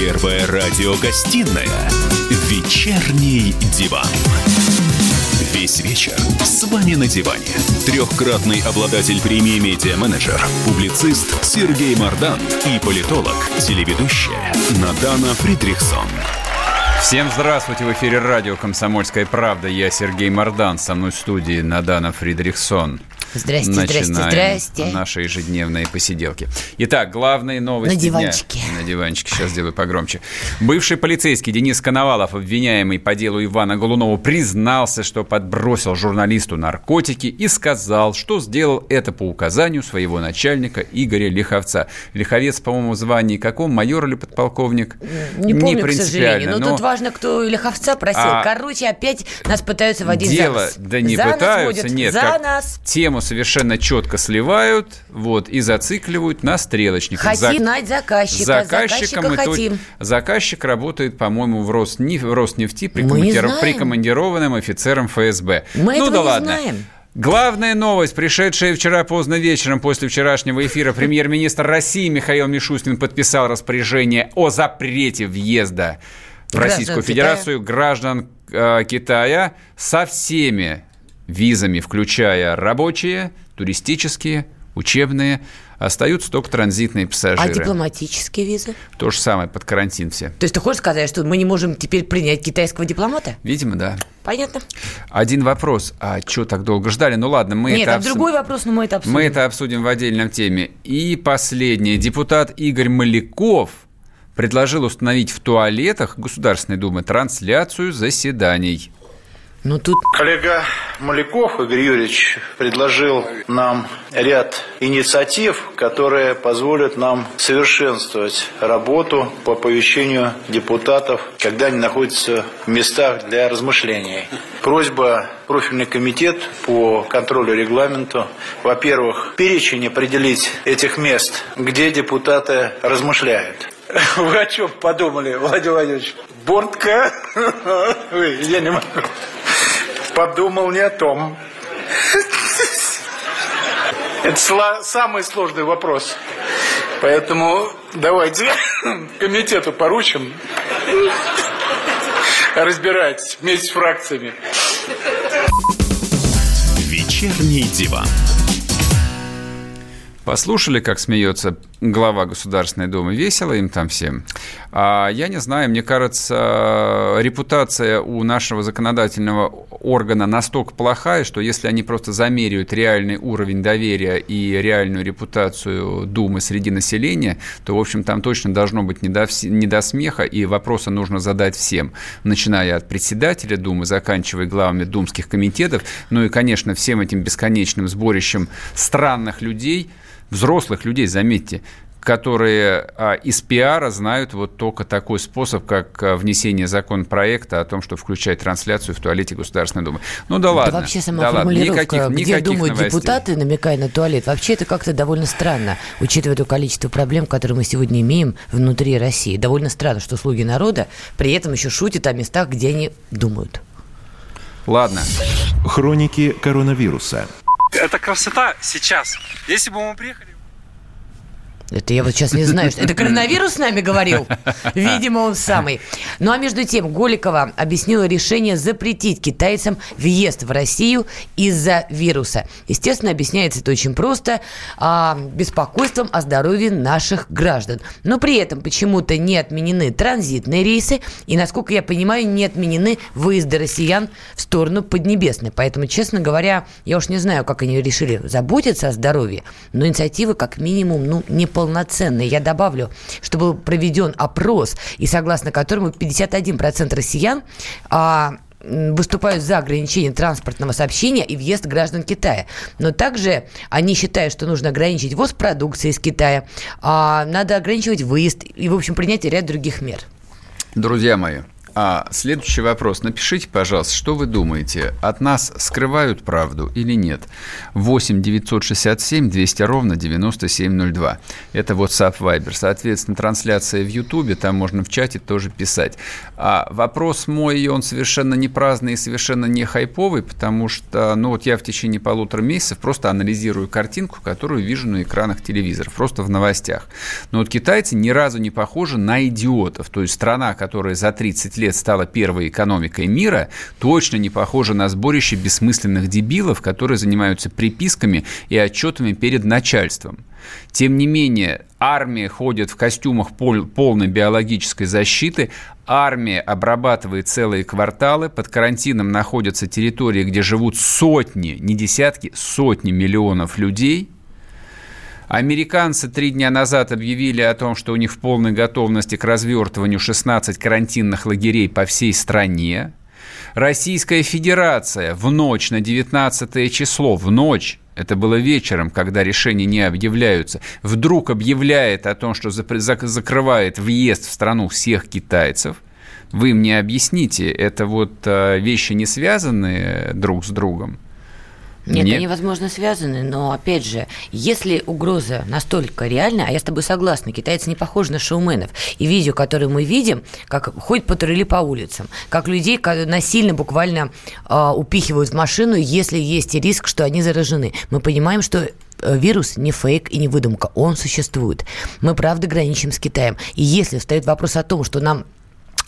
Первая радиогостинная «Вечерний диван». Весь вечер с вами на диване. Трехкратный обладатель премии «Медиа-менеджер», публицист Сергей Мардан и политолог, телеведущая Надана Фридрихсон. Всем здравствуйте! В эфире радио «Комсомольская правда». Я Сергей Мардан. Со мной в студии Надана Фридрихсон. Здрасте, Начинаем здрасте, здрасте. наши ежедневные посиделки. Итак, главные новости На диванчике. дня. На диванчике. Сейчас сделаю погромче. Бывший полицейский Денис Коновалов, обвиняемый по делу Ивана Голунова, признался, что подбросил журналисту наркотики и сказал, что сделал это по указанию своего начальника Игоря Лиховца. Лиховец, по-моему, в звании каком? Майор или подполковник? Не помню, к принципиально, сожалению. Но, тут важно, кто Лиховца просил. А- Короче, опять нас пытаются водить Дело, за нос. да не за нас пытаются, водят, нет. За как нас. Тему совершенно четко сливают, вот, и зацикливают на стрелочниках. Хотим За- знать заказчика. Заказчика то- хотим. Заказчик работает, по-моему, в, Роснеф... в Роснефти Мы не прикомандир- прикомандированным офицером ФСБ. Мы ну этого да не ладно. знаем. Главная новость, пришедшая вчера поздно вечером после вчерашнего эфира, премьер-министр России Михаил Мишустин подписал распоряжение о запрете въезда в Граждан Российскую Китая. Федерацию граждан э, Китая со всеми визами, включая рабочие, туристические, учебные. Остаются только транзитные А пассажиры. дипломатические визы? То же самое, под карантин все. То есть ты хочешь сказать, что мы не можем теперь принять китайского дипломата? Видимо, да. Понятно. Один вопрос. А что так долго ждали? Ну ладно, мы Нет, это а обсу- другой вопрос, но мы это обсудим. Мы это обсудим в отдельном теме. И последнее. Депутат Игорь Маляков предложил установить в туалетах Государственной Думы трансляцию заседаний. Ну тут Коллега Маляков Игорь Юрьевич предложил нам ряд инициатив, которые позволят нам совершенствовать работу по оповещению депутатов, когда они находятся в местах для размышлений. Просьба профильный комитет по контролю регламенту, во-первых, перечень определить этих мест, где депутаты размышляют. Вы о чем подумали, Владимир Владимирович? Бортка? Ой, я не могу. Подумал не о том. Это сла- самый сложный вопрос. Поэтому давайте комитету поручим. Разбирайтесь вместе с фракциями. «Вечерний диван». Послушали, как смеется глава Государственной Думы? Весело им там всем? А, я не знаю, мне кажется, репутация у нашего законодательного органа настолько плохая, что если они просто замеряют реальный уровень доверия и реальную репутацию Думы среди населения, то, в общем, там точно должно быть не до, не до смеха, и вопросы нужно задать всем, начиная от председателя Думы, заканчивая главами думских комитетов, ну и, конечно, всем этим бесконечным сборищем странных людей, взрослых людей, заметьте, которые а, из пиара знают вот только такой способ, как а, внесение законопроекта о том, что включать трансляцию в туалете Государственной Думы. Ну да ладно. Да вообще сама да формулировка, никаких, где никаких думают новостей. депутаты, намекая на туалет, вообще это как-то довольно странно, учитывая то количество проблем, которые мы сегодня имеем внутри России. Довольно странно, что слуги народа при этом еще шутят о местах, где они думают. Ладно. Хроники коронавируса. Это красота сейчас. Если бы мы приехали... Это я вот сейчас не знаю. что- Это коронавирус с нами говорил? Видимо, он самый. Ну а между тем, Голикова объяснила решение запретить китайцам въезд в Россию из-за вируса. Естественно, объясняется это очень просто. а, беспокойством о здоровье наших граждан. Но при этом почему-то не отменены транзитные рейсы. И, насколько я понимаю, не отменены выезды россиян в сторону Поднебесной. Поэтому, честно говоря, я уж не знаю, как они решили заботиться о здоровье. Но инициатива, как минимум, ну, неполноценная. Я добавлю, что был проведен опрос, и согласно которому 51% россиян а, выступают за ограничение транспортного сообщения и въезд граждан Китая. Но также они считают, что нужно ограничить ввоз продукции из Китая, а, надо ограничивать выезд и, в общем, принять ряд других мер. Друзья мои, А следующий вопрос. Напишите, пожалуйста, что вы думаете, от нас скрывают правду или нет? 8 967 200 ровно 9702. Это WhatsApp Viber. Соответственно, трансляция в YouTube, там можно в чате тоже писать. А вопрос мой, он совершенно не праздный и совершенно не хайповый, потому что, ну вот я в течение полутора месяцев просто анализирую картинку, которую вижу на экранах телевизоров, просто в новостях. Но вот китайцы ни разу не похожи на идиотов. То есть страна, которая за 30 лет стала первой экономикой мира, точно не похожа на сборище бессмысленных дебилов, которые занимаются приписками и отчетами перед начальством. Тем не менее, армия ходит в костюмах пол, полной биологической защиты, армия обрабатывает целые кварталы, под карантином находятся территории, где живут сотни, не десятки, сотни миллионов людей – Американцы три дня назад объявили о том, что у них в полной готовности к развертыванию 16 карантинных лагерей по всей стране. Российская Федерация в ночь на 19 число, в ночь, это было вечером, когда решения не объявляются, вдруг объявляет о том, что закрывает въезд в страну всех китайцев. Вы мне объясните, это вот э, вещи не связаны друг с другом? Нет, Нет, они, возможно, связаны, но, опять же, если угроза настолько реальна, а я с тобой согласна, китайцы не похожи на шоуменов, и видео, которое мы видим, как ходят патрули по улицам, как людей насильно буквально э, упихивают в машину, если есть риск, что они заражены. Мы понимаем, что э, вирус не фейк и не выдумка, он существует. Мы, правда, граничим с Китаем. И если встает вопрос о том, что нам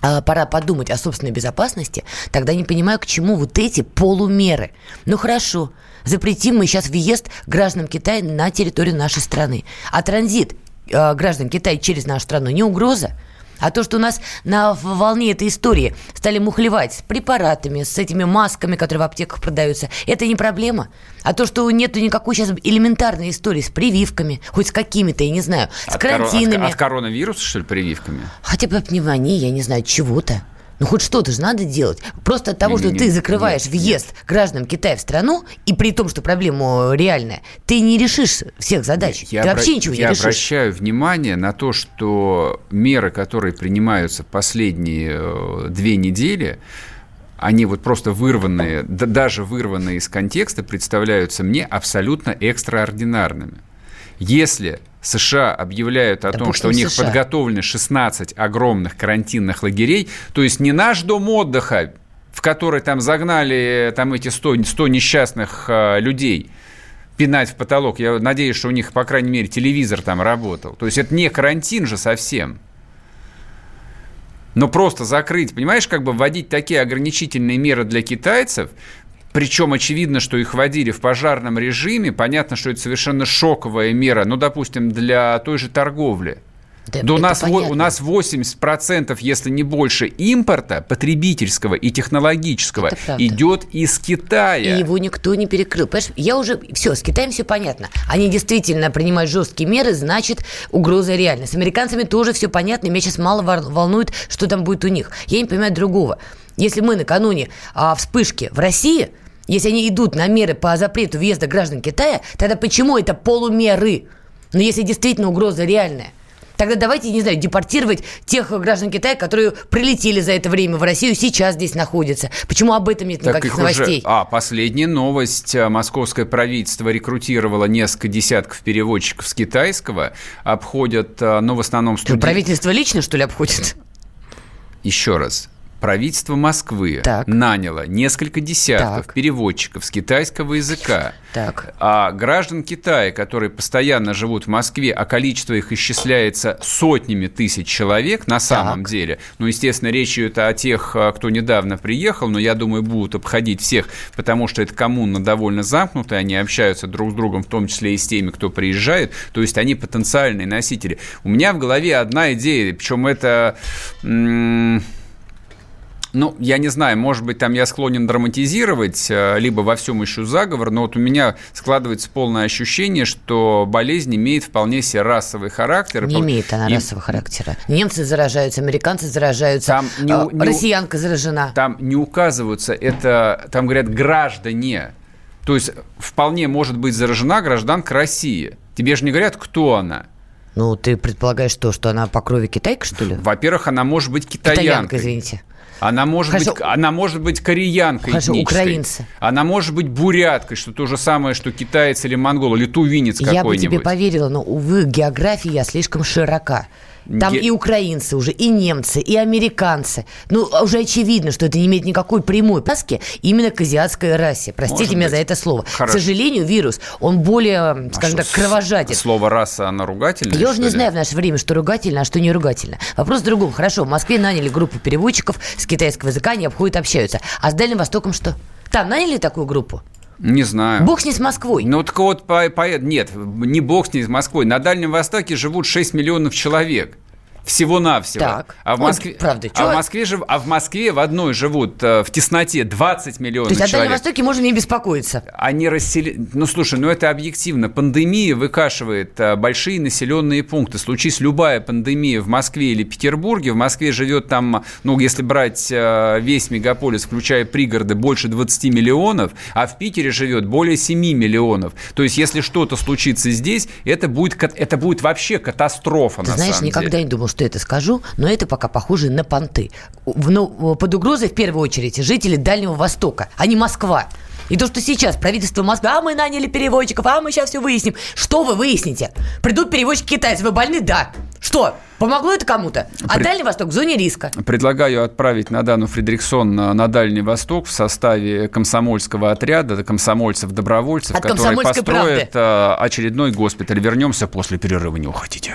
пора подумать о собственной безопасности, тогда не понимаю, к чему вот эти полумеры. Ну хорошо, запретим мы сейчас въезд гражданам Китая на территорию нашей страны. А транзит э, граждан Китая через нашу страну не угроза? А то, что у нас на волне этой истории стали мухлевать с препаратами, с этими масками, которые в аптеках продаются, это не проблема. А то, что нету никакой сейчас элементарной истории с прививками, хоть с какими-то, я не знаю, с от карантинами. Коро- от, от коронавируса, что ли, прививками? Хотя бы от пневмонии, я не знаю, чего-то. Ну, хоть что-то же надо делать. Просто от того, не, что не, ты закрываешь нет, въезд нет. гражданам Китая в страну, и при том, что проблема реальная, ты не решишь всех задач. Я ты обра- вообще ничего я не решишь. Я обращаю внимание на то, что меры, которые принимаются последние э, две недели, они вот просто вырванные, даже вырванные из контекста, представляются мне абсолютно экстраординарными. Если США объявляют о да том, что у них США. подготовлены 16 огромных карантинных лагерей, то есть не наш дом отдыха, в который там загнали там эти 100, 100 несчастных э, людей, пинать в потолок. Я надеюсь, что у них, по крайней мере, телевизор там работал. То есть это не карантин же совсем. Но просто закрыть, понимаешь, как бы вводить такие ограничительные меры для китайцев, причем очевидно, что их вводили в пожарном режиме. Понятно, что это совершенно шоковая мера, ну, допустим, для той же торговли. Да, да у, нас, у нас 80%, если не больше, импорта потребительского и технологического идет из Китая. И его никто не перекрыл. Понимаешь, я уже... Все, с Китаем все понятно. Они действительно принимают жесткие меры, значит, угроза реальна. С американцами тоже все понятно. Меня сейчас мало волнует, что там будет у них. Я не понимаю другого. Если мы накануне а, вспышки в России если они идут на меры по запрету въезда граждан Китая, тогда почему это полумеры? Но если действительно угроза реальная, Тогда давайте, не знаю, депортировать тех граждан Китая, которые прилетели за это время в Россию, сейчас здесь находятся. Почему об этом нет так никаких новостей? Уже... А, последняя новость. Московское правительство рекрутировало несколько десятков переводчиков с китайского. Обходят, ну, в основном студенты. Правительство лично, что ли, обходит? Еще раз правительство Москвы так. наняло несколько десятков так. переводчиков с китайского языка. Так. А граждан Китая, которые постоянно живут в Москве, а количество их исчисляется сотнями тысяч человек на самом так. деле. Ну, естественно, речь идет о тех, а, кто недавно приехал, но я думаю, будут обходить всех, потому что это коммуна довольно замкнутая, они общаются друг с другом, в том числе и с теми, кто приезжает, то есть они потенциальные носители. У меня в голове одна идея, причем это... М- ну, я не знаю, может быть, там я склонен драматизировать, э, либо во всем ищу заговор, но вот у меня складывается полное ощущение, что болезнь имеет вполне себе расовый характер. Не имеет она и... расового характера. Немцы заражаются, американцы заражаются, там не, э, не, россиянка заражена. Там не указываются, это, там говорят граждане. То есть вполне может быть заражена гражданка России. Тебе же не говорят, кто она. Ну, ты предполагаешь то, что она по крови китайка, что ли? Во-первых, она может быть китаянкой. Китаянка, извините. Она может, Хорошо. быть, она может быть кореянкой Хорошо, этнической. украинцы. Она может быть буряткой, что то же самое, что китаец или монгол, или тувинец Я бы какой-нибудь. тебе поверила, но, увы, география слишком широка. Там Ге- и украинцы уже, и немцы, и американцы. Ну, уже очевидно, что это не имеет никакой прямой паски именно к азиатской расе. Простите Может меня быть. за это слово. Хорошо. К сожалению, вирус, он более, А скажем так, кровожаден. Слово раса, она ругательная? Я уже не ли? знаю в наше время, что ругательно, а что не ругательно. Вопрос в другом. Хорошо, в Москве наняли группу переводчиков с китайского языка, они обходят, общаются. А с Дальним Востоком что? Там наняли такую группу? Не знаю. Бог с ней с Москвой. Ну, так вот, по, по- нет, не бог с ней, с Москвой. На Дальнем Востоке живут 6 миллионов человек. Всего-навсего. Так. А в Москве, правда, а в Москве жив- а в Москве в одной живут э, в тесноте 20 миллионов То есть о человек. Дальнем Востоке можно не беспокоиться. Они расселены... Ну, слушай, ну это объективно. Пандемия выкашивает а, большие населенные пункты. Случись любая пандемия в Москве или Петербурге, в Москве живет там, ну, если брать а, весь мегаполис, включая пригороды, больше 20 миллионов, а в Питере живет более 7 миллионов. То есть, если что-то случится здесь, это будет, это будет вообще катастрофа, Ты на знаешь, самом никогда деле. не думал, что это скажу, но это пока похоже на понты. В- ну, под угрозой в первую очередь жители Дальнего Востока, а не Москва. И то, что сейчас правительство Москвы, а мы наняли переводчиков, а мы сейчас все выясним. Что вы выясните? Придут переводчики китайцы, вы больны? Да. Что? Помогло это кому-то? А При- Дальний Восток в зоне риска. Предлагаю отправить Надану Фредериксон на, на Дальний Восток в составе комсомольского отряда, комсомольцев-добровольцев, От которые «Комсомольской построят э, очередной госпиталь. Вернемся после перерыва, не уходите.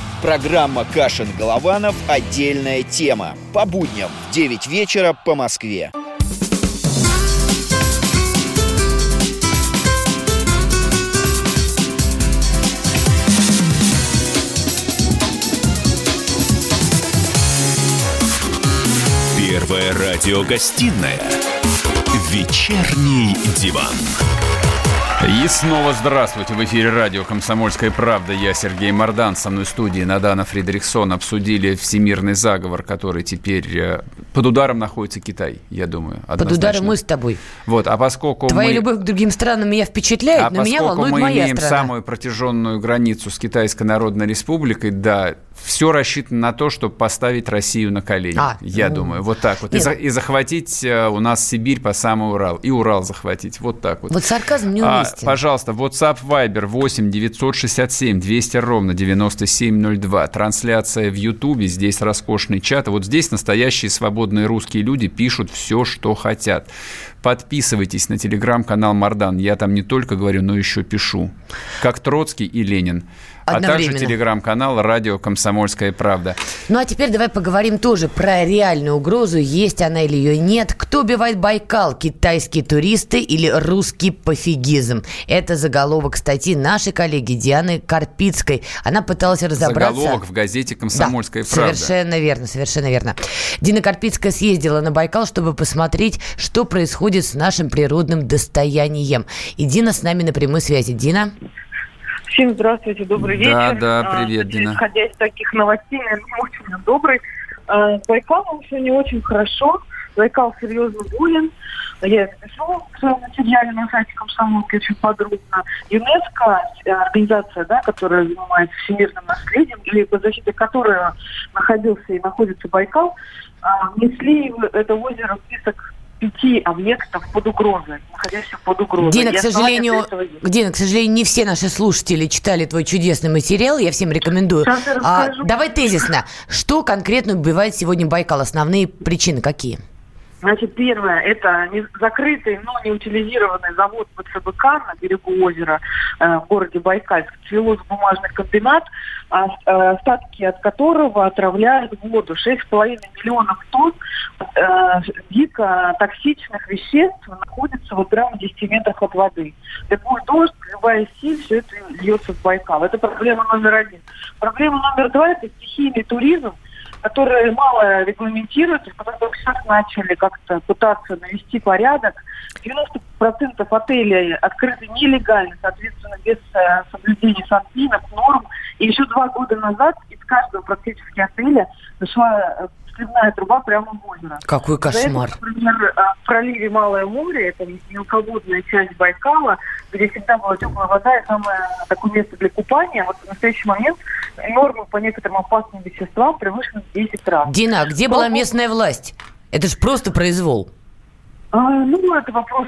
Программа «Кашин-Голованов. Отдельная тема». По будням в 9 вечера по Москве. Первая радиогостинная «Вечерний диван». И снова здравствуйте. В эфире радио «Комсомольская правда». Я Сергей Мордан. Со мной в студии Надана Фредериксон. Обсудили всемирный заговор, который теперь э, под ударом находится Китай, я думаю. Под однозначно. ударом мы с тобой. Вот, а поскольку Твоя мы... любовь к другим странам меня впечатляет, А но меня волнует мы моя имеем страна. самую протяженную границу с Китайской Народной Республикой, да, все рассчитано на то, чтобы поставить Россию на колени. А, я ну. думаю, вот так вот. И, за- и захватить э, у нас Сибирь по самый Урал. И Урал захватить. Вот так вот. Вот сарказм А, неуместен. пожалуйста, WhatsApp Viber 8 967 200 ровно 9702. Трансляция в Ютубе. Здесь роскошный чат. Вот здесь настоящие свободные русские люди пишут все, что хотят. Подписывайтесь на телеграм-канал Мардан. Я там не только говорю, но еще пишу. Как Троцкий и Ленин. А также телеграм-канал «Радио Комсомольская правда». Ну а теперь давай поговорим тоже про реальную угрозу, есть она или ее нет. Кто убивает Байкал, китайские туристы или русский пофигизм? Это заголовок статьи нашей коллеги Дианы Карпицкой. Она пыталась разобраться... Заголовок в газете «Комсомольская Да, правда». Совершенно верно, совершенно верно. Дина Карпицкая съездила на Байкал, чтобы посмотреть, что происходит с нашим природным достоянием. И Дина с нами на прямой связи. Дина? Всем здравствуйте, добрый Да, вечер. да, А, привет, Дина. Исходя из таких новостей, наверное, очень добрый. А, С Байкалом все не очень хорошо. Байкал серьезно болен. Я это пишу в своем материале на сайте комсомолки очень подробно. ЮНЕСКО, э, организация, да, которая занимается всемирным наследием, или под защитой которой находился и находится Байкал, а, внесли в это озеро в список пяти объектов под угрозой, находящихся под угрозой. Дина, И к сожалению. Дина, к сожалению, не все наши слушатели читали твой чудесный материал. Я всем рекомендую. Я А, давай тезисно. Что конкретно убивает сегодня Байкал? Основные причины какие? Значит, первое, это не- закрытый, но не утилизированный завод ПЦБК на берегу озера э, в городе Байкальск, целлюлозно-бумажный комбинат, а, э, остатки от которого отравляют воду. 6,5 миллионов тонн э, дико токсичных веществ находится вот прямо в 10 метрах от воды. Любой дождь, любая силь, все это льется в Байкал. Это проблема номер один. Проблема номер два – это стихийный туризм, которые мало регламентируются, которые только сейчас начали как-то пытаться навести порядок. 90% отелей открыты нелегально, соответственно, без э, соблюдения санкцинов, норм. И еще два года назад из каждого практически отеля зашла э, сливная труба прямо в озеро. Какой кошмар. Это, например, а, в проливе Малое море, это мелководная часть Байкала, где всегда была теплая вода и самое такое место для купания. Вот в настоящий момент нормы по некоторым опасным веществам превышены в 10 раз. Дина, а где была местная власть? Это же просто произвол. А, ну, это вопрос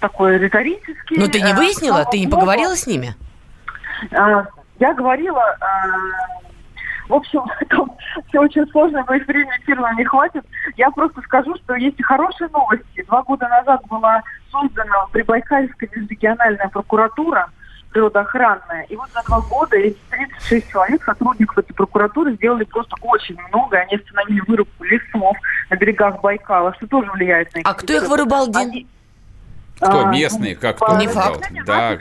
такой риторический. Но ты не выяснила? Ты не поговорила с ними? А, я говорила, а, в общем, там все очень сложно, моих времени эфира не хватит. Я просто скажу, что есть и хорошие новости. Два года назад была создана Прибайкальская межрегиональная прокуратура природоохранная. И вот за два года эти 36 человек, сотрудников этой прокуратуры, сделали просто очень много. Они остановили вырубку лесов на берегах Байкала, что тоже влияет на их... А кто их вырубал, Дин? Они... Кто? А, местные? Как кто? Не факт. Да,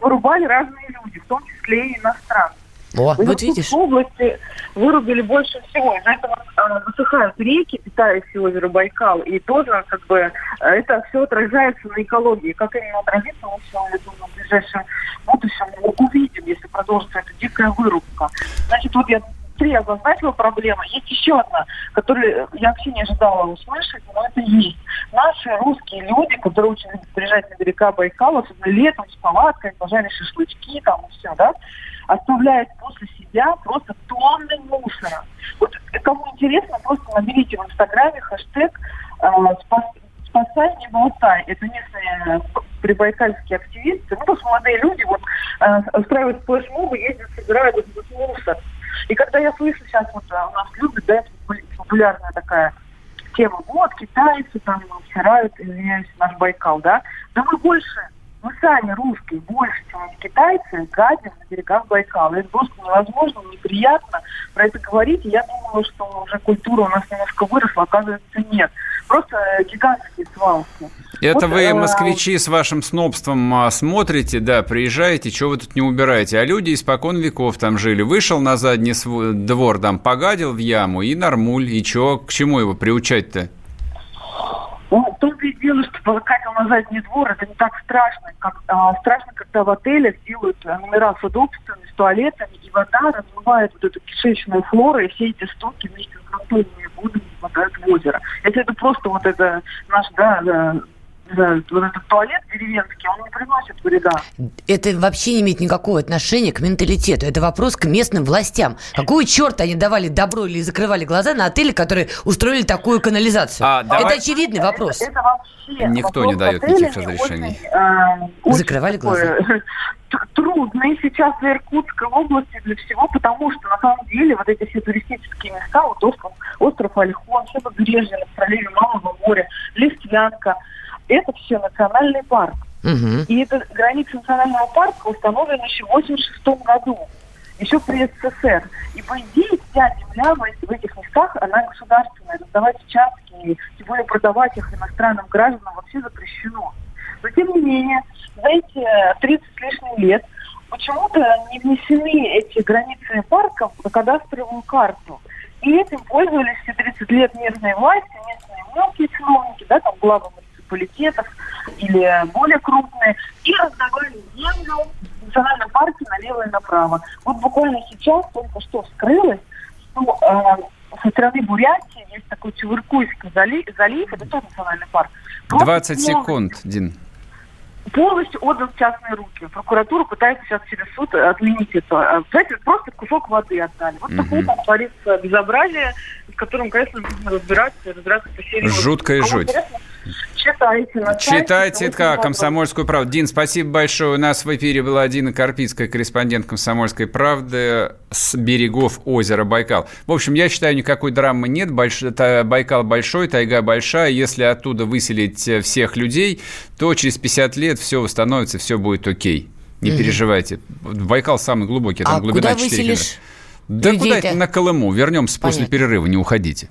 вырубали разные люди, в том числе и иностранцы. О, в вот видишь. В области вырубили больше всего. Из-за этого э, высыхают реки, питающие озеро Байкал, и тоже как бы э, это все отражается на экологии. Как именно отразится, мы все, я думаю, в ближайшем будущем увидим, если продолжится эта дикая вырубка. Значит, вот я три обозначила проблемы. Есть еще одна, которую я вообще не ожидала услышать, но это есть. Наши русские люди, которые очень любят приезжать на берега Байкала, особенно летом с палаткой, пожарить шашлычки там и все, да, оставляет после себя просто тонны мусора. Вот кому интересно, просто наберите в Инстаграме хэштег э, «Спасай, не болтай». Это местные прибайкальские активисты, ну, просто молодые люди вот э, устраивают флешмобы, ездят, собирают этот мусор. И когда я слышу сейчас, вот э, у нас любят, да, это популярная такая тема, вот, китайцы там стирают, извиняюсь, наш Байкал, да, да мы больше мы сами, русские, больше, чем китайцы, гадим на берегах Байкала. Это просто невозможно, неприятно про это говорить. я думала, что уже культура у нас немножко выросла, оказывается, нет. Просто гигантские свалки. Это вот, вы, э, москвичи, с вашим снобством а, смотрите, да, приезжаете, чего вы тут не убираете. А люди испокон веков там жили. Вышел на задний двор, там, погадил в яму и нормуль. И чего, к чему его приучать-то? Ну, том и дело, что полокатил на задний двор, это не так страшно. Как, а, страшно, когда в отелях делают э, номера с удобствами, с туалетами, и вода размывает вот эту кишечную флору, и все эти стоки вместе с грунтовыми водами попадают в озеро. Если это просто вот это наш, да, да, вот этот туалет деревенский, он не приносит вреда. Это вообще не имеет никакого отношения к менталитету. Это вопрос к местным властям. Какого черта они давали добро или закрывали глаза на отели, которые устроили такую канализацию? А, давай... Это очевидный вопрос. Это, это вообще Никто не дает никаких разрешений. Очень, э, закрывали глаза? трудный сейчас для Иркутской области, для всего, потому что на самом деле вот эти все туристические места, вот остров, остров Альхон, все побережье на проливе Малого моря, Листвянка, это все национальный парк. Угу. И это граница национального парка установлена еще в 1986 году, еще при СССР. И по идее вся земля в этих местах, она государственная. Раздавать участки, и тем более продавать их иностранным гражданам вообще запрещено. Но тем не менее, за эти 30 с лишним лет почему-то не внесены эти границы парков на кадастровую карту. И этим пользовались все 30 лет местные власти, местные мелкие чиновники, да, там главы муниципалитетов или более крупные, и раздавали землю в национальном парке налево и направо. Вот буквально сейчас только что вскрылось, что э, со стороны Бурятии есть такой Чевыркуйский залив, залив это тоже национальный парк. 20 секунд, Дин полностью отдан в частные руки. Прокуратура пытается сейчас через суд отменить это. Знаете, просто кусок воды отдали. Вот угу. такое там творится безобразие, с которым, конечно, нужно разбираться, разбираться по серии. Жуткая жуть. Читайте. На Читайте ТК «Комсомольскую правду». Дин, спасибо большое. У нас в эфире была Дина Карпицкая, корреспондент «Комсомольской правды» с берегов озера Байкал. В общем, я считаю, никакой драмы нет. Больш... Байкал большой, тайга большая. Если оттуда выселить э, всех людей, то через 50 лет все восстановится, все будет окей. Не угу. переживайте. Байкал самый глубокий, там а глубина куда 4 выселишь Да куда на Колыму. Вернемся Понятно. после перерыва, не уходите.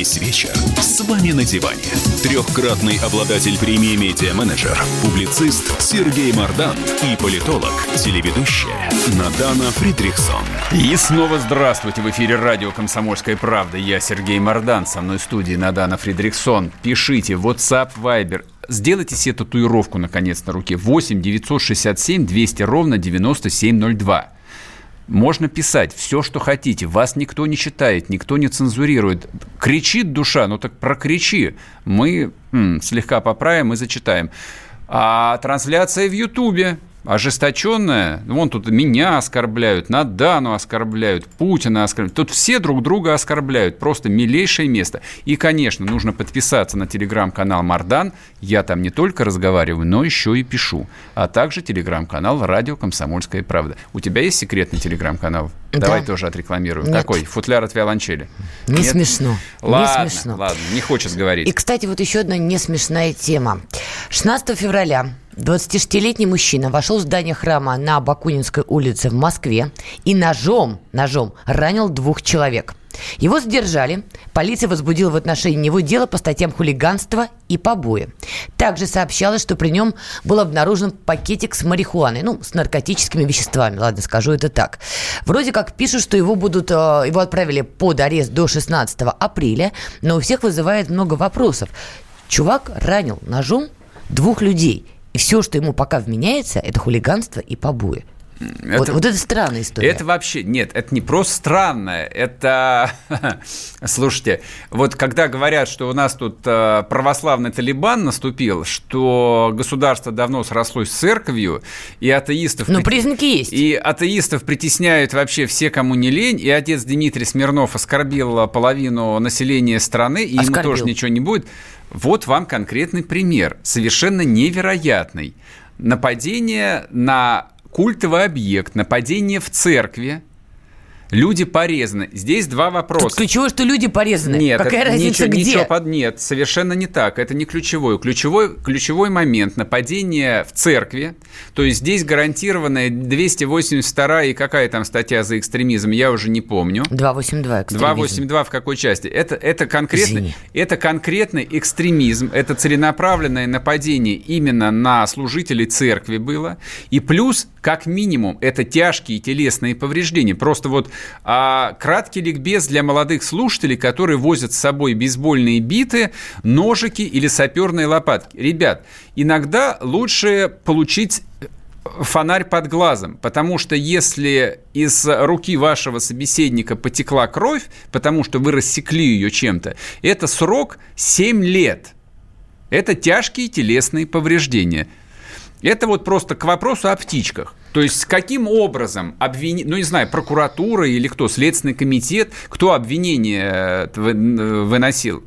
Весь вечер с вами на диване. Трехкратный обладатель премии «Медиа-менеджер», публицист Сергей Мардан и политолог, телеведущая Надана Фридрихсон. И снова здравствуйте. В эфире радио «Комсомольская правда». Я Сергей Мардан. Со мной в студии Надана Фридрихсон. Пишите WhatsApp, Viber. Сделайте себе татуировку, наконец, на руке. 8 967 200 ровно 9702. Можно писать все, что хотите. Вас никто не читает, никто не цензурирует. Кричит душа, ну так прокричи. Мы м, слегка поправим и зачитаем. А трансляция в Ютубе ожесточенная. Вон тут меня оскорбляют, Надану оскорбляют, Путина оскорбляют. Тут все друг друга оскорбляют. Просто милейшее место. И, конечно, нужно подписаться на телеграм-канал Мардан. Я там не только разговариваю, но еще и пишу. А также телеграм-канал Радио Комсомольская правда. У тебя есть секретный телеграм-канал? Да. Давай тоже отрекламируем. Нет. Какой? Футляр от виолончели. Не Нет? смешно. Ладно, не смешно. ладно, не хочет говорить. И, кстати, вот еще одна несмешная тема. 16 февраля 26-летний мужчина вошел в здание храма на Бакунинской улице в Москве и ножом, ножом ранил двух человек. Его задержали. Полиция возбудила в отношении него дело по статьям хулиганства и побои. Также сообщалось, что при нем был обнаружен пакетик с марихуаной, ну, с наркотическими веществами, ладно, скажу это так. Вроде как пишут, что его будут, э, его отправили под арест до 16 апреля, но у всех вызывает много вопросов. Чувак ранил ножом двух людей, и все, что ему пока вменяется, это хулиганство и побои. Вот, вот это странная история. Это вообще, нет, это не просто странное, это, слушайте, вот когда говорят, что у нас тут э, православный Талибан наступил, что государство давно срослось с церковью, и атеистов... Ну, признаки есть. И атеистов притесняют вообще все, кому не лень, и отец Дмитрий Смирнов оскорбил половину населения страны, и Оскорбил. ему тоже ничего не будет. Вот вам конкретный пример, совершенно невероятный. Нападение на культовый объект, нападение в церкви, люди порезаны. Здесь два вопроса. Тут ключевое, что люди порезаны. Нет, Какая это разница, ничего, где? ничего под- нет, совершенно не так. Это не ключевой. Ключевой, ключевой момент нападение в церкви. То есть здесь гарантированная 282 и какая там статья за экстремизм, я уже не помню. 282 экстремизм. 282 в какой части? Это, это, конкретный, Извини. это конкретный экстремизм, это целенаправленное нападение именно на служителей церкви было. И плюс, как минимум, это тяжкие телесные повреждения. Просто вот а, краткий ликбез для молодых слушателей, которые возят с собой бейсбольные биты, ножики или саперные лопатки. Ребят, иногда лучше получить фонарь под глазом, потому что если из руки вашего собеседника потекла кровь, потому что вы рассекли ее чем-то, это срок 7 лет. Это тяжкие телесные повреждения. Это вот просто к вопросу о птичках. То есть, каким образом обвини... ну, не знаю, прокуратура или кто, Следственный комитет, кто обвинение э, э, выносил?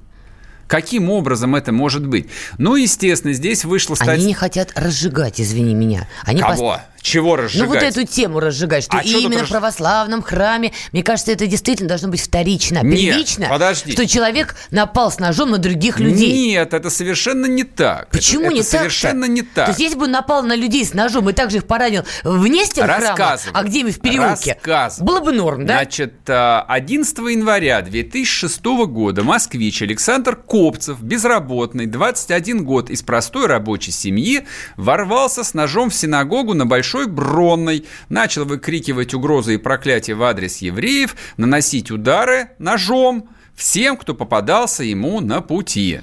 Каким образом это может быть? Ну, естественно, здесь вышла статья... Они не хотят разжигать, извини меня. Они пос- Кого? Чего разжигать? Ну, вот эту тему разжигать, что А именно разж- в православном храме, мне кажется, это действительно должно быть вторично. Нет, Первично, подожди. что человек напал с ножом на других людей. Нет, это совершенно не так. Почему это, не это так? совершенно не так. То есть, если бы напал на людей с ножом и также их поранил вне стен храма, а где-нибудь в переулке, было бы норм, да? Значит, а, 11 января 2006 года москвич Александр Копцев, безработный, 21 год, из простой рабочей семьи, ворвался с ножом в синагогу на Большой Бронной, начал выкрикивать угрозы и проклятия в адрес евреев, наносить удары ножом всем, кто попадался ему на пути.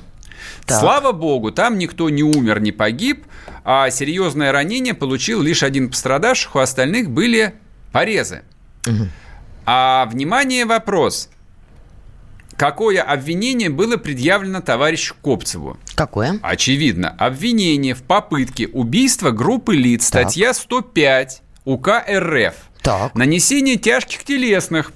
Так. Слава богу, там никто не умер, не погиб, а серьезное ранение получил лишь один пострадавших, у остальных были порезы. А, внимание, вопрос. Какое обвинение было предъявлено товарищу Копцеву? Какое? Очевидно, обвинение в попытке убийства группы лиц, Так. статья 105 УК РФ. Так. Нанесение тяжких телесных,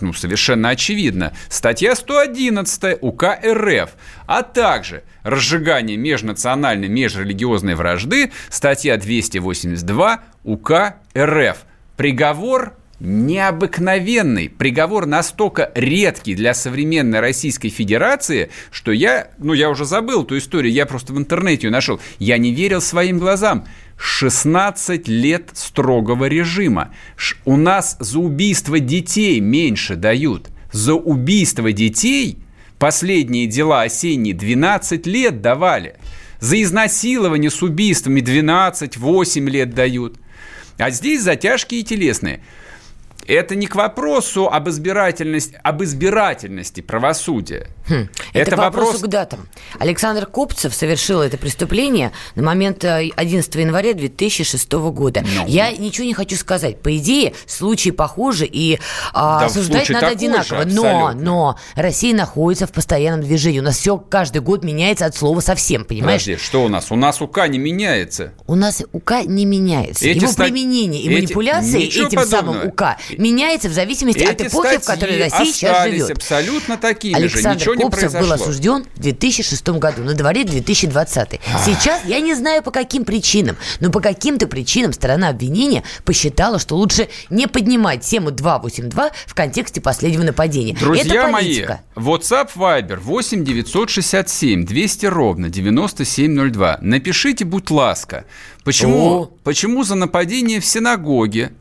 ну, совершенно очевидно, статья 111 УК РФ, а также разжигание межнациональной, межрелигиозной вражды, статья 282 УК РФ. Приговор необыкновенный, приговор настолько редкий для современной Российской Федерации, что я, ну я уже забыл эту историю, я просто в интернете ее нашел, я не верил своим глазам. 16 лет строгого режима. У нас за убийство детей меньше дают. За убийство детей последние дела осенние 12 лет давали. За изнасилование с убийствами 12-8 лет дают. А здесь затяжки и телесные – это не к вопросу об избирательности, об избирательности правосудия. Хм. Это, это к вопросу вопрос... к датам. Александр Копцев совершил это преступление на момент 11 э, января 2006 года. Ну. Я ничего не хочу сказать. По идее, случаи похожи, и а, да, осуждать надо одинаково. Же, но, но Россия находится в постоянном движении. У нас все каждый год меняется от слова совсем, понимаешь? Подожди, что у нас? У нас УК не меняется. У нас УК не меняется. Эти Его ста... применение и Эти... манипуляции Ничего этим подобного. самым УК меняется в зависимости Эти от эпохи, в которой Россия сейчас живет. абсолютно такими Александр же. Ничего Копцев был осужден в 2006 году, на дворе 2020. Сейчас я не знаю по каким причинам, но по каким-то причинам сторона обвинения посчитала, что лучше не поднимать тему 282 в контексте последнего нападения. Друзья мои, WhatsApp Viber 8 967 200 ровно 9702. Напишите, будь ласка, почему, почему за нападение в синагоге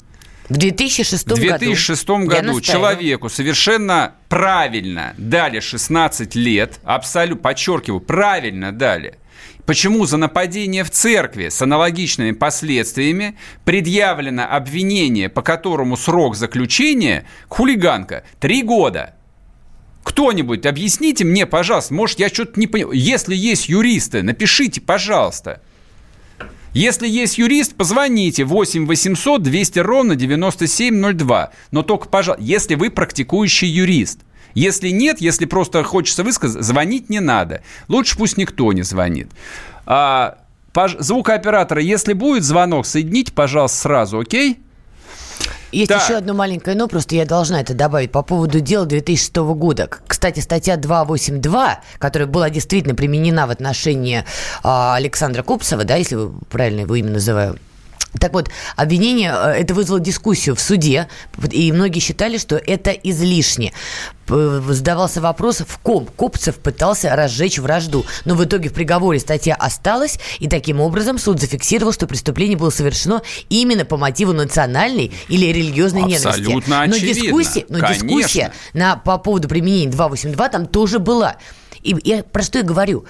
в 2006 году. В 2006 году, году человеку совершенно правильно дали 16 лет, абсолютно, подчеркиваю, правильно дали. Почему за нападение в церкви с аналогичными последствиями предъявлено обвинение, по которому срок заключения хулиганка 3 года? Кто-нибудь объясните мне, пожалуйста, может, я что-то не понимаю. Если есть юристы, напишите, пожалуйста. Если есть юрист, позвоните 8 800 200 ровно 9702. Но только, пожалуйста, если вы практикующий юрист. Если нет, если просто хочется высказать, звонить не надо. Лучше пусть никто не звонит. А, звукооператора, если будет звонок, соедините, пожалуйста, сразу, окей? Есть так. еще одно маленькое но, просто я должна это добавить по поводу дела 2006 года. Кстати, статья 282, которая была действительно применена в отношении а, Александра Купцева, да, если вы правильно его имя называю, так вот, обвинение, э, это вызвало дискуссию в суде, и многие считали, что это излишне. Задавался вопрос, в ком Копцев пытался разжечь вражду. Но в итоге в приговоре статья осталась, и таким образом суд зафиксировал, что преступление было совершено именно по мотиву национальной или религиозной Абсолютно ненависти. Но дискуссия, но дискуссия на, по поводу применения 282 там тоже была. И я про что я говорю?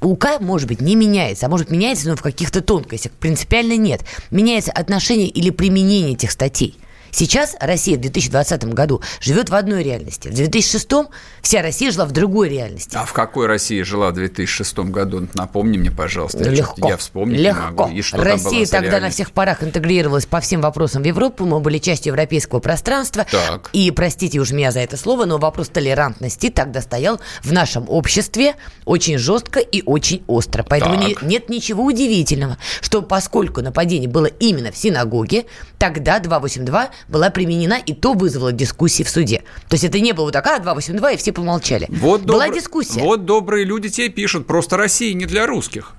УК, может быть, не меняется, а может меняется, но в каких-то тонкостях. Принципиально нет. Меняется отношение или применение этих статей. Сейчас Россия в 2020 году живет в одной реальности. В 2006 вся Россия жила в другой реальности. А в какой России жила в 2006 году? Напомни мне, пожалуйста. Ну, легко. Я вспомнить легко. не могу. И что Россия тогда на всех парах интегрировалась по всем вопросам в Европу. Мы были частью европейского пространства. Так. И, простите уж меня за это слово, но вопрос толерантности тогда стоял в нашем обществе очень жестко и очень остро. Поэтому не, нет ничего удивительного, что поскольку нападение было именно в синагоге, тогда 282 была применена, и то вызвало дискуссии в суде. То есть это не было так, а, 282, и все помолчали. Вот была добр... дискуссия. Вот добрые люди тебе пишут, просто Россия не для русских.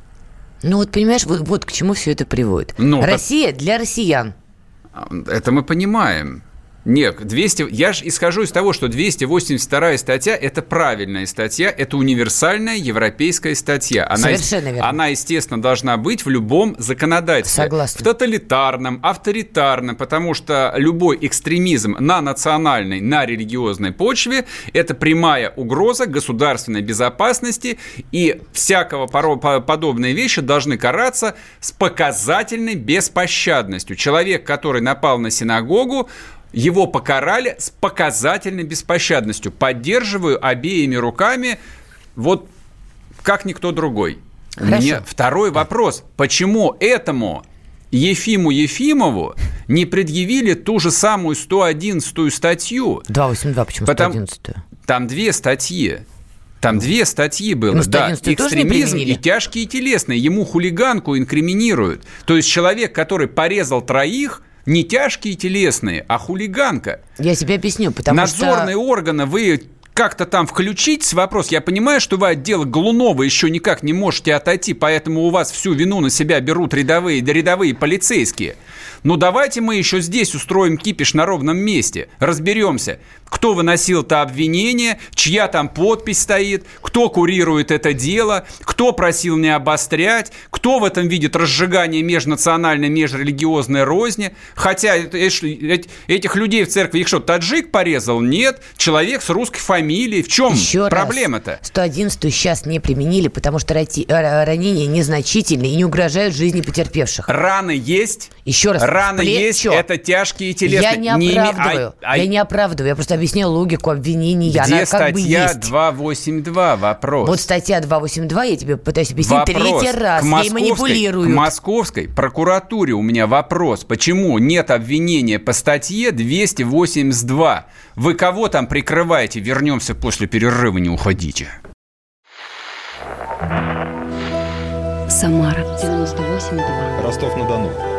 Ну вот понимаешь, вот, вот к чему все это приводит. Ну, Россия так... для россиян. Это мы понимаем. Нет, 200, я же исхожу из того, что 282 статья – это правильная статья, это универсальная европейская статья. Она, Совершенно верно. Она, естественно, должна быть в любом законодательстве. Согласна. В тоталитарном, авторитарном, потому что любой экстремизм на национальной, на религиозной почве – это прямая угроза государственной безопасности, и всякого подобные вещи должны караться с показательной беспощадностью. Человек, который напал на синагогу, его покарали с показательной беспощадностью. Поддерживаю обеими руками, вот как никто другой. Хорошо. Мне второй вопрос. Почему этому Ефиму Ефимову не предъявили ту же самую 111 статью? 282, почему 111? Потому, там две статьи. Там две статьи было. Ну, да, экстремизм и тяжкие телесные. Ему хулиганку инкриминируют. То есть человек, который порезал троих, не тяжкие телесные, а хулиганка. Я себе объясню, потому Надзорные что... органы, вы как-то там включить вопрос. Я понимаю, что вы от дела Голунова еще никак не можете отойти, поэтому у вас всю вину на себя берут рядовые, рядовые полицейские. Но давайте мы еще здесь устроим кипиш на ровном месте. Разберемся, кто выносил это обвинение, чья там подпись стоит, кто курирует это дело, кто просил не обострять, кто в этом видит разжигание межнациональной, межрелигиозной розни. Хотя этих людей в церкви, их что, таджик порезал? Нет. Человек с русской фамилией. В чем проблема-то? 111 сейчас не применили, потому что э, ранения незначительные и не угрожают жизни потерпевших. Раны есть? Еще раз. Раны плечо. есть, это тяжкие телесные. Я не оправдываю. Не, а, я не оправдываю. Я просто объясняю логику обвинений. Где Она статья как бы 282? Вопрос. Вот статья 282, я тебе пытаюсь объяснить вопрос. третий раз. К Ей манипулируют. К московской прокуратуре у меня вопрос. Почему нет обвинения по статье 282? Вы кого там прикрываете? Вернемся после перерыва, не уходите. Самара 98,2. Ростов-на-Дону.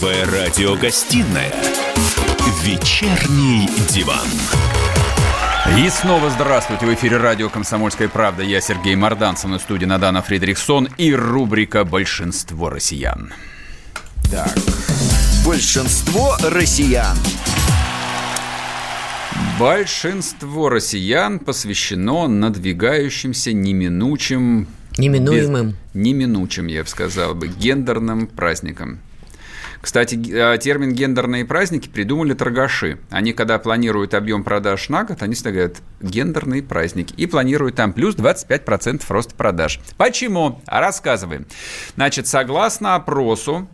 Первая радиогостинная «Вечерний диван». И снова здравствуйте. В эфире радио «Комсомольская правда». Я Сергей Мордан, со мной в студии Надана Фридрихсон и рубрика «Большинство россиян». Так. Большинство россиян. Большинство россиян посвящено надвигающимся неминучим... Неминуемым. Без, неминучим, я бы сказал бы, гендерным праздникам. Кстати, а, термин «гендерные праздники» придумали торгаши. Они, когда планируют объем продаж на год, они всегда говорят «гендерные праздники» и планируют там плюс 25% роста продаж. Почему? Рассказываем. Значит, согласно опросу,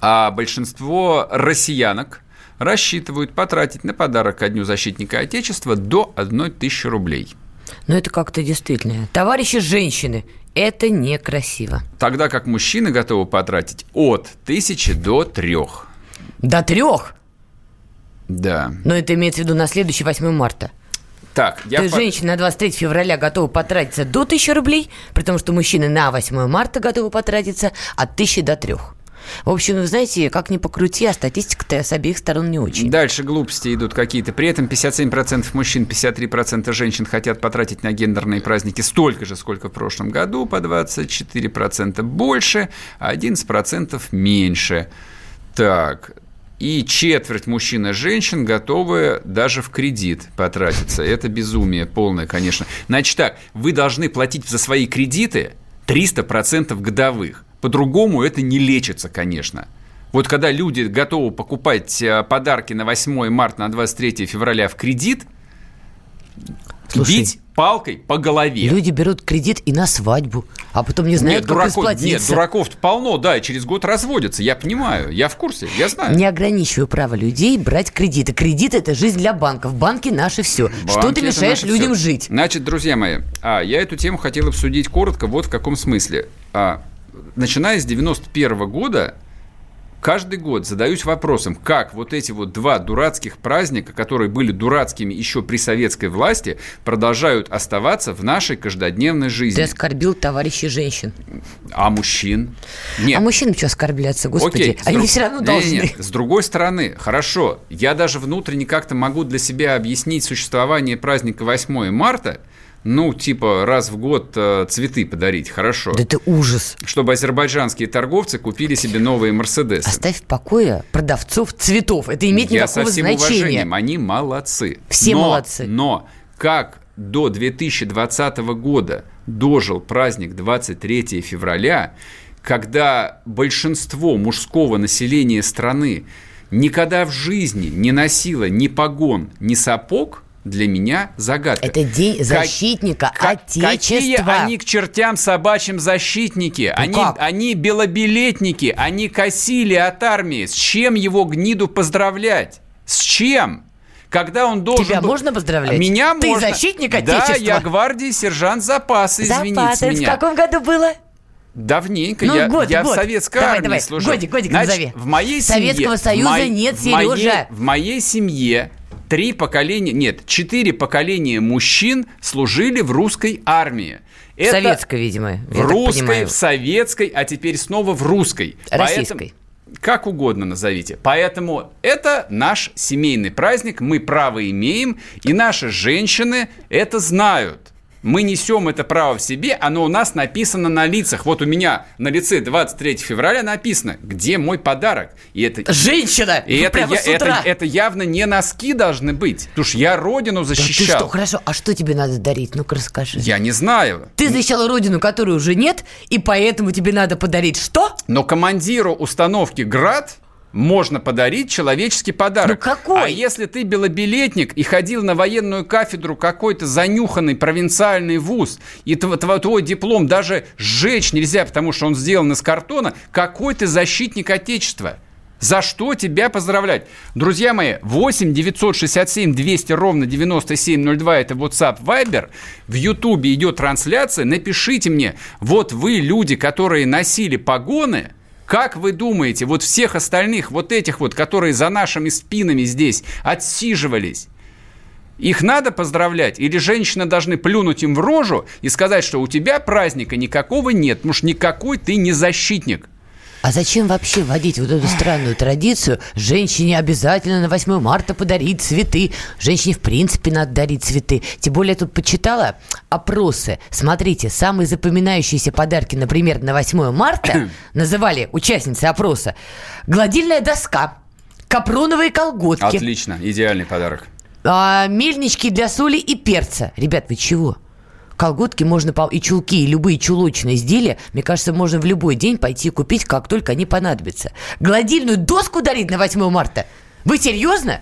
а большинство россиянок рассчитывают потратить на подарок ко Дню защитника Отечества до 1 тысячи рублей. Ну, это как-то действительно. Товарищи женщины, это некрасиво. Тогда как мужчины готовы потратить от тысячи до трех. До трех? Да. Но это имеется в виду на следующий 8 марта. Так, я То есть по... женщина на 23 февраля готова потратиться до 1000 рублей, при том, что мужчины на 8 марта готовы потратиться от 1000 до 3. В общем, вы знаете, как ни покрути, а статистика-то с обеих сторон не очень. Дальше глупости идут какие-то. При этом 57% мужчин, 53% женщин хотят потратить на гендерные праздники столько же, сколько в прошлом году, по 24% больше, а 11% меньше. Так, и четверть мужчин и женщин готовы даже в кредит потратиться. Это безумие полное, конечно. Значит так, вы должны платить за свои кредиты 300% годовых. По-другому это не лечится, конечно. Вот когда люди готовы покупать э, подарки на 8 марта, на 23 февраля в кредит, Слушай, бить палкой по голове. Люди берут кредит и на свадьбу, а потом не знают, нет, как дураков, расплатиться. Нет, дураков полно, да, и через год разводятся. Я понимаю, я в курсе, я знаю. Не ограничиваю право людей брать кредиты. Кредит – это жизнь для банков. Банки – наше все. Банки Что ты мешаешь людям все. жить? Значит, друзья мои, а, я эту тему хотел обсудить коротко вот в каком смысле. А, начиная с 91 года, каждый год задаюсь вопросом, как вот эти вот два дурацких праздника, которые были дурацкими еще при советской власти, продолжают оставаться в нашей каждодневной жизни. Ты оскорбил товарищей женщин. А мужчин? Нет. А мужчин что оскорбляться, господи? Окей, Они друг... все равно должны. Нет, нет. С другой стороны, хорошо, я даже внутренне как-то могу для себя объяснить существование праздника 8 марта, ну, типа, раз в год э, цветы подарить, хорошо. Да это ужас. Чтобы азербайджанские торговцы купили себе новые Мерседесы. Оставь в покое продавцов цветов. Это имеет Я никакого со всем значения. уважением, они молодцы. Все но, молодцы. Но как до 2020 года дожил праздник 23 февраля, когда большинство мужского населения страны никогда в жизни не носило ни погон, ни сапог – для меня загадка. Это день защитника как, Отечества. Какие они к чертям собачьим защитники? Ну они, как? они белобилетники, они косили от армии. С чем его гниду поздравлять? С чем? Когда он должен... Тебя был- можно поздравлять? Меня Ты можно. защитник Да, Отечества? я гвардии сержант запаса, извините Запасы. Это в меня. каком году было? Давненько. Ну, я год, я год. в советской Давай, армии давай, служил. годик, годик Значит, назови. В моей Советского семье, в Союза моей- нет, в моей- Сережа. В моей семье три поколения, нет, четыре поколения мужчин служили в русской армии. В советской, видимо, В русской, понимаю. в советской, а теперь снова в русской. Российской. Поэтому- как угодно назовите. Поэтому это наш семейный праздник, мы право имеем, и наши женщины это знают. Мы несем это право в себе, оно у нас написано на лицах. Вот у меня на лице 23 февраля написано, где мой подарок. И это, Женщина! и это, Прямо я- это, это явно не носки должны быть. Потому что я родину Да ты защищал. что, хорошо, а что тебе надо дарить? Ну-ка расскажи. Я не знаю. Ты защищала родину, которой уже нет, и поэтому тебе надо подарить что? Но командиру установки «Град» можно подарить человеческий подарок. Ну какой? А если ты белобилетник и ходил на военную кафедру какой-то занюханный провинциальный вуз, и тв- тв- твой диплом даже сжечь нельзя, потому что он сделан из картона, какой ты защитник Отечества? За что тебя поздравлять? Друзья мои, 8 967 200 ровно 9702 это WhatsApp Viber. В Ютубе идет трансляция. Напишите мне, вот вы люди, которые носили погоны, как вы думаете, вот всех остальных, вот этих вот, которые за нашими спинами здесь отсиживались, их надо поздравлять? Или женщины должны плюнуть им в рожу и сказать, что у тебя праздника никакого нет, потому что никакой ты не защитник? А зачем вообще вводить вот эту странную традицию? Женщине обязательно на 8 марта подарить цветы. Женщине, в принципе, надо дарить цветы. Тем более, я тут почитала опросы. Смотрите, самые запоминающиеся подарки, например, на 8 марта называли участницы опроса гладильная доска, капроновые колготки, Отлично, идеальный подарок. а, мельнички для соли и перца. Ребят, вы чего? Колготки можно и чулки, и любые чулочные изделия, мне кажется, можно в любой день пойти купить, как только они понадобятся. Гладильную доску дарить на 8 марта? Вы серьезно?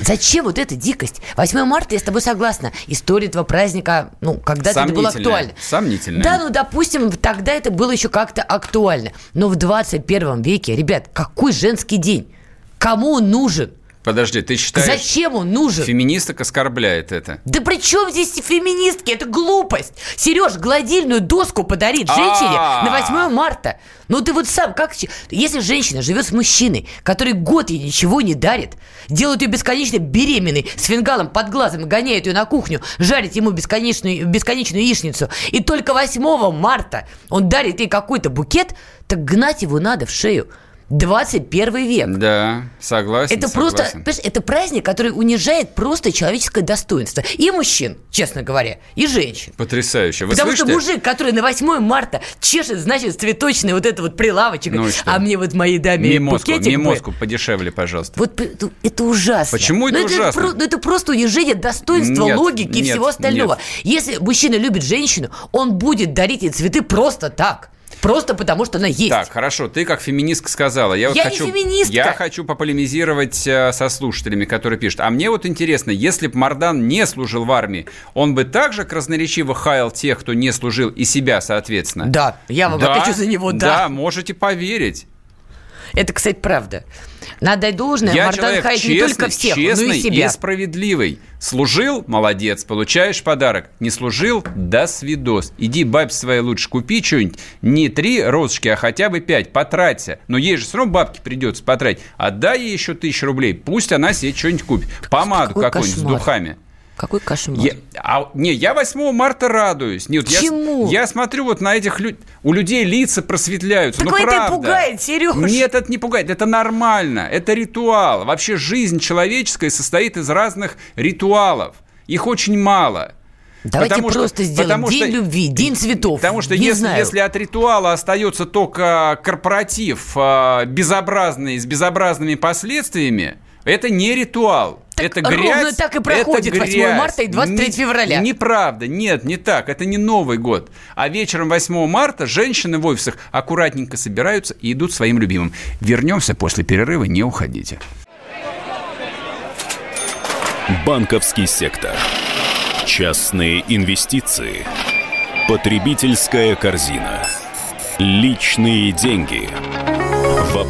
Зачем вот эта дикость? 8 марта, я с тобой согласна. История этого праздника, ну, когда-то это было актуально. Сомнительное. Да, ну, допустим, тогда это было еще как-то актуально. Но в 21 веке, ребят, какой женский день? Кому он нужен? Подожди, ты считаешь... Зачем он нужен? Феминисток оскорбляет это. Да при чем здесь феминистки? Это глупость. Сереж, гладильную доску подарит женщине А. на 8 марта. Ну ты вот сам, как... Если женщина живет с мужчиной, который год ей ничего не дарит, делает ее бесконечно беременной, с фингалом под глазом, гоняет ее на кухню, жарит ему бесконечную, бесконечную яичницу, и только 8 марта он дарит ей какой-то букет, так гнать его надо в шею. 21 век. Да, согласен. Это просто, понимаешь, это праздник, который унижает просто человеческое достоинство. И мужчин, честно говоря, и женщин. Потрясающе. Вы Потому слышите? что мужик, который на 8 марта чешет, значит, цветочный вот это вот прилавочек, Ну и а мне вот моей даме Мимозку, букетик бы. мимозку подешевле, пожалуйста. Вот это, это ужасно. Почему это Ну, ужасно? про- ну, это просто унижение достоинства, Нет, логики и нет, всего остального. нет. Если мужчина любит женщину, он будет дарить ей цветы просто так. Просто потому, что она есть. Так, хорошо, ты как феминистка сказала. Я, вот Я не хочу, феминистка. Я хочу пополемизировать э, со слушателями, которые пишут. А мне вот интересно, если бы Мардан не служил в армии, он бы также красноречиво хаял тех, кто не служил, и себя, соответственно? Да, я вам отвечу за него, да. Да, можете поверить. Это, кстати, правда. Надо дать должное, Я Мардан человек не честный, только всех, но честный и себя. и справедливый. Служил – молодец, получаешь подарок. Не служил – до свидос. Иди бабе своей лучше купи что-нибудь. Не три розочки, а хотя бы пять. Потраться. Но ей же все равно бабки придется потратить. Отдай ей еще тысячу рублей. Пусть она себе что-нибудь купит. Помаду какую-нибудь с духами. Какой кошмар. Я, а, не, я 8 марта радуюсь. Нет, я Чему? Я, смотрю вот на этих людей. У людей лица просветляются. Так ну, это правда. пугает, Серёж. Нет, это не пугает. Это нормально. Это ритуал. Вообще жизнь человеческая состоит из разных ритуалов. Их очень мало. Давайте Потому что- просто сделаем потому день что- любви, день цветов. Потому что Не если, знаю. если от ритуала остается только корпоратив э, безобразный, с безобразными последствиями, это не ритуал. Это ровно грязь. так и это проходит 8 грязь. марта и 23 Не- февраля. Неправда, нет, не так. Это не Новый год. А вечером 8 марта женщины в офисах аккуратненько собираются и идут своим любимым. Вернемся после перерыва, не уходите. Банковский сектор. Частные инвестиции. Потребительская корзина. Личные деньги.